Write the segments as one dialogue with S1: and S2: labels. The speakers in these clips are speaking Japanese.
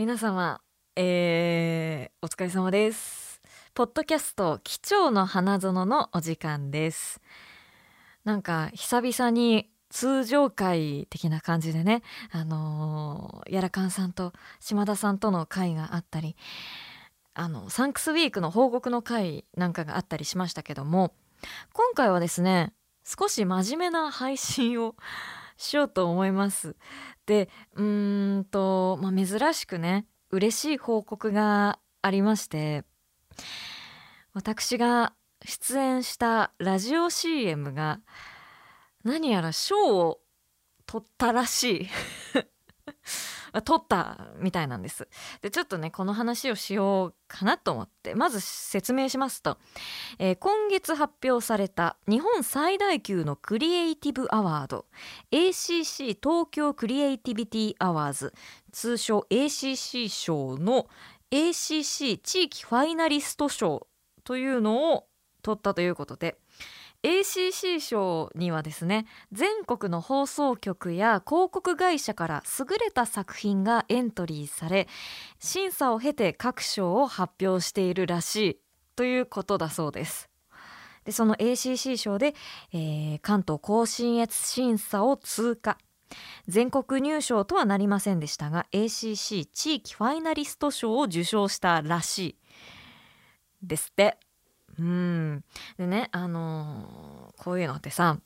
S1: 皆様、えー、お疲れ様です。ポッドキャスト、貴重の花園のお時間です。なんか、久々に通常会的な感じでね、あのー、やらかんさんと島田さんとの会があったり、あの、サンクスウィークの報告の会なんかがあったりしましたけども、今回はですね、少し真面目な配信をしようと思います。で、うーんと、まあ、珍しくね、嬉しい報告がありまして、私が出演したラジオ CM が何やら賞を取ったらしい。取ったみたいなんです。で、ちょっとね、この話をしようかなと思って、まず説明しますと、えー今月発表された日本最大級のクリエイティブアワード、ACC 東京クリエイティビティアワーズ、通称 ACC 賞の ACC 地域ファイナリスト賞というのを取ったということで、ACC 賞にはですね全国の放送局や広告会社から優れた作品がエントリーされ審査を経て各賞を発表しているらしいということだそうです。でその ACC 賞で、えー関東甲信越審査を通過全国入賞とはなりませんでしたが ACC 地域ファイナリスト賞を受賞したらしいですって。うん。でねあのーこういうのってさ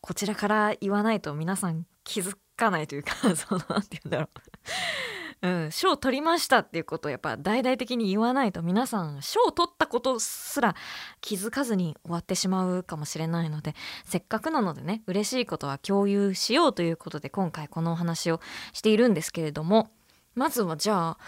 S1: こちらから言わないと皆さん気づかないというか そのなんて言うんだろう。うん賞取りましたっていうことをやっぱ大々的に言わないと皆さん賞を取ったことすら気づかずに終わってしまうかもしれないのでせっかくなのでね嬉しいことは共有しようということで今回このお話をしているんですけれどもまずはじゃあ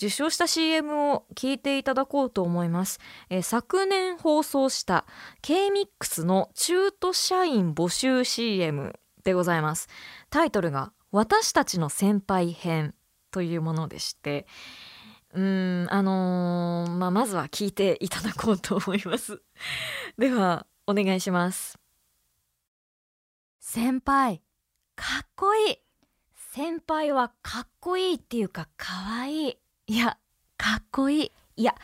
S1: 受賞した CM を聞いていただこうと思います、えー昨年放送した K-MIX の中途社員募集 CM でございます。タイトルが私たちの先輩編というものでしてうーんあのーまあまずは聞いていただこうと思います。ではお願いします。
S2: 先輩かっこいい。
S1: 先輩はかっこいいっていうかかわいい。
S2: いやかっこいい。
S1: いや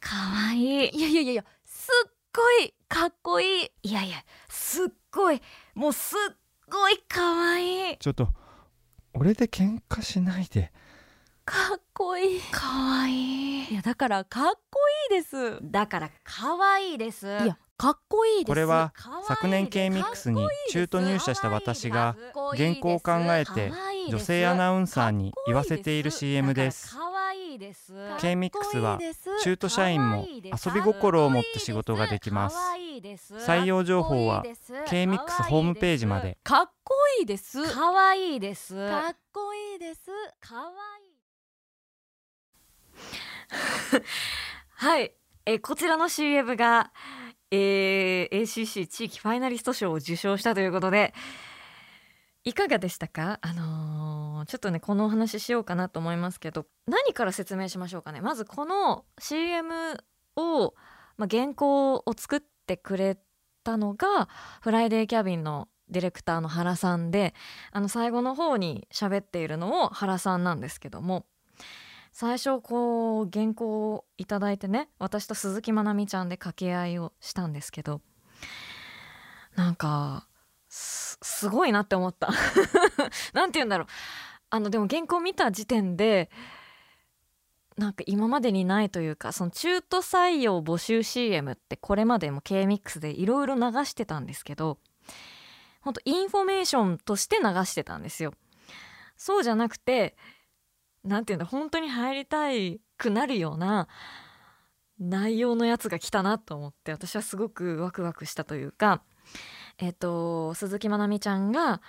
S1: かわいい。
S2: いやいやいやいやすっごいかっこいい。
S1: いやいやすっごい。もうすっごいかわいい。
S3: ちょっと俺で喧嘩しないで。
S2: かっこいい。
S1: かわいい。
S2: いやだからかっこいいです。
S1: だからかわいいです。
S2: いやかっこいいです。
S3: これは
S1: かわいいです。
S3: 昨年 K-MIX に中途入社した私が原稿を考えて女性アナウンサーに言わせている CM です
S1: かわいいです。か
S3: K-MIX は中途社員も遊び心を持って仕事ができます。採用情報は K-MIX ホームページまで。
S2: かっこいいです。
S1: かわいいです。
S2: かっこいいです。
S1: かわいい。はい、えーこちらの CM が、えー ACC 地域ファイナリスト賞を受賞したということでいかがでしたか？あのーちょっとねこのお話しようかなと思いますけど何から説明しましょうかね？まずこの CM を、まあ、原稿を作ってくれたのがフライデーキャビンのディレクターの原さんであの最後の方に喋っているのを原さんなんですけども最初こう原稿をいただいてね私と鈴木まなみちゃんで掛け合いをしたんですけどなんかすごいなって思った なんて言うんだろうあのでも原稿見た時点でなんか今までにないというかその中途採用募集 CM ってこれまでも K-MIX でいろいろ流してたんですけど本当インフォメーションとして流してたんですよ。そうじゃなくてなんていうんだ本当に入りたくなるような内容のやつが来たなと思って私はすごくワクワクしたというかえっ、と鈴木まなみちゃんが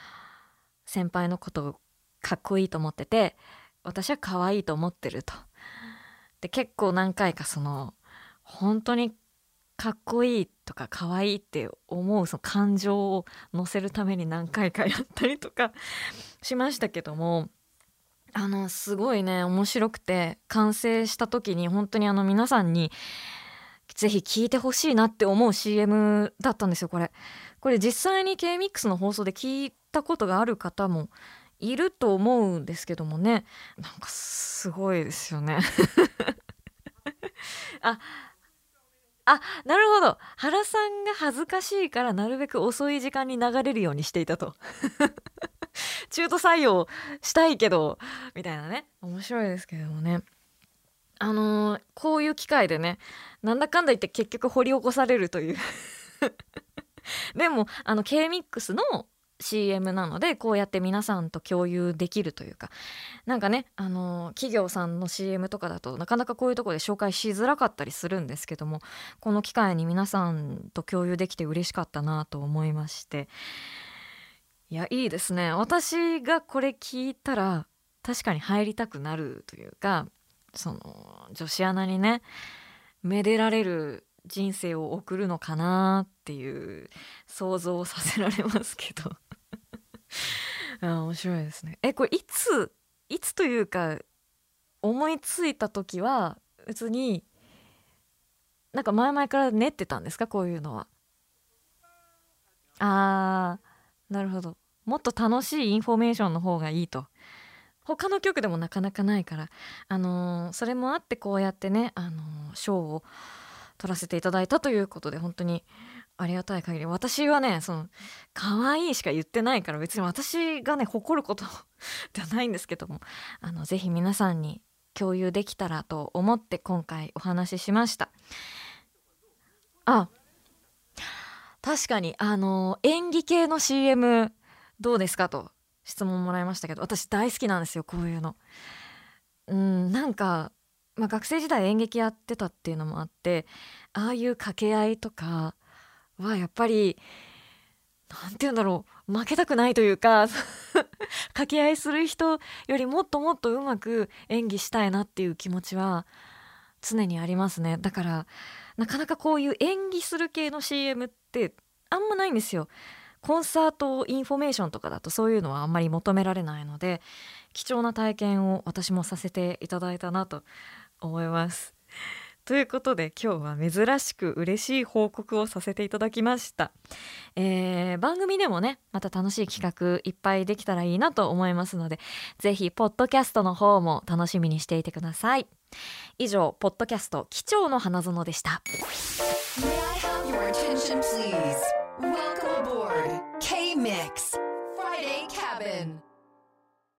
S1: 先輩のことをかっこいいと思ってて私は可愛いいと思ってると。で結構何回かその本当にかっこいいとか可愛いって思うその感情を乗せるために何回かやったりとか しましたけどもあのすごいね面白くて完成した時に本当にあの皆さんにぜひ聞いてほしいなって思う CM だったんですよこれ。これ実際に K-MIX の放送で聞いたことがある方もいると思うんですけどもね。なんかすごいですよね。ああなるほど。原さんが恥ずかしいからなるべく遅い時間に流れるようにしていたと。中途採用したいけどみたいなね。面白いですけどもね。あのー、こういう機会でねなんだかんだ言って結局掘り起こされるという。でもあの K-MIX の CM なのでこうやって皆さんと共有できるというか。なんかねあの企業さんの CM とかだとなかなかこういうとこで紹介しづらかったりするんですけどもこの機会に皆さんと共有できて嬉しかったなと思いまして。いやいいですね。私がこれ聞いたら確かに入りたくなるというかその女子アナにねめでられる人生を送るのかなっていう想像をさせられますけど。あ面白いですね。えこれいついつというか思いついた時は別になんか前々から練ってたんですか？こういうのは。あーなるほど。もっと楽しいインフォメーションの方がいいと。他の曲でもなかなかないからあのー、それもあってこうやってねあのー、賞を取らせていただいたということで本当にありがたい限り。私はねその可愛いしか言ってないから別に私がね誇ることではないんですけどもあのぜひ皆さんに共有できたらと思って今回お話ししました。あ確かにあの演技系の CM どうですかと。質問もらいましたけど私大好きなんですよこういうの。うんなんかまあ、学生時代演劇やってたっていうのもあってああいう掛け合いとかはやっぱり何て言うんだろう負けたくないというか 掛け合いする人よりもっともっとうまく演技したいなっていう気持ちは常にありますね。だからなかなかこういう演技する系の CM ってあんまないんですよ。コンサートインフォメーションとかだとそういうのはあんまり求められないので貴重な体験を私もさせていただいたなと思います。ということで今日は珍しく嬉しい報告をさせていただきました、えー、番組でもねまた楽しい企画いっぱいできたらいいなと思いますのでぜひポッドキャストの方も楽しみにしていてください。以上ポッドキャスト機長の花園でした。K-Mix Friday Cabin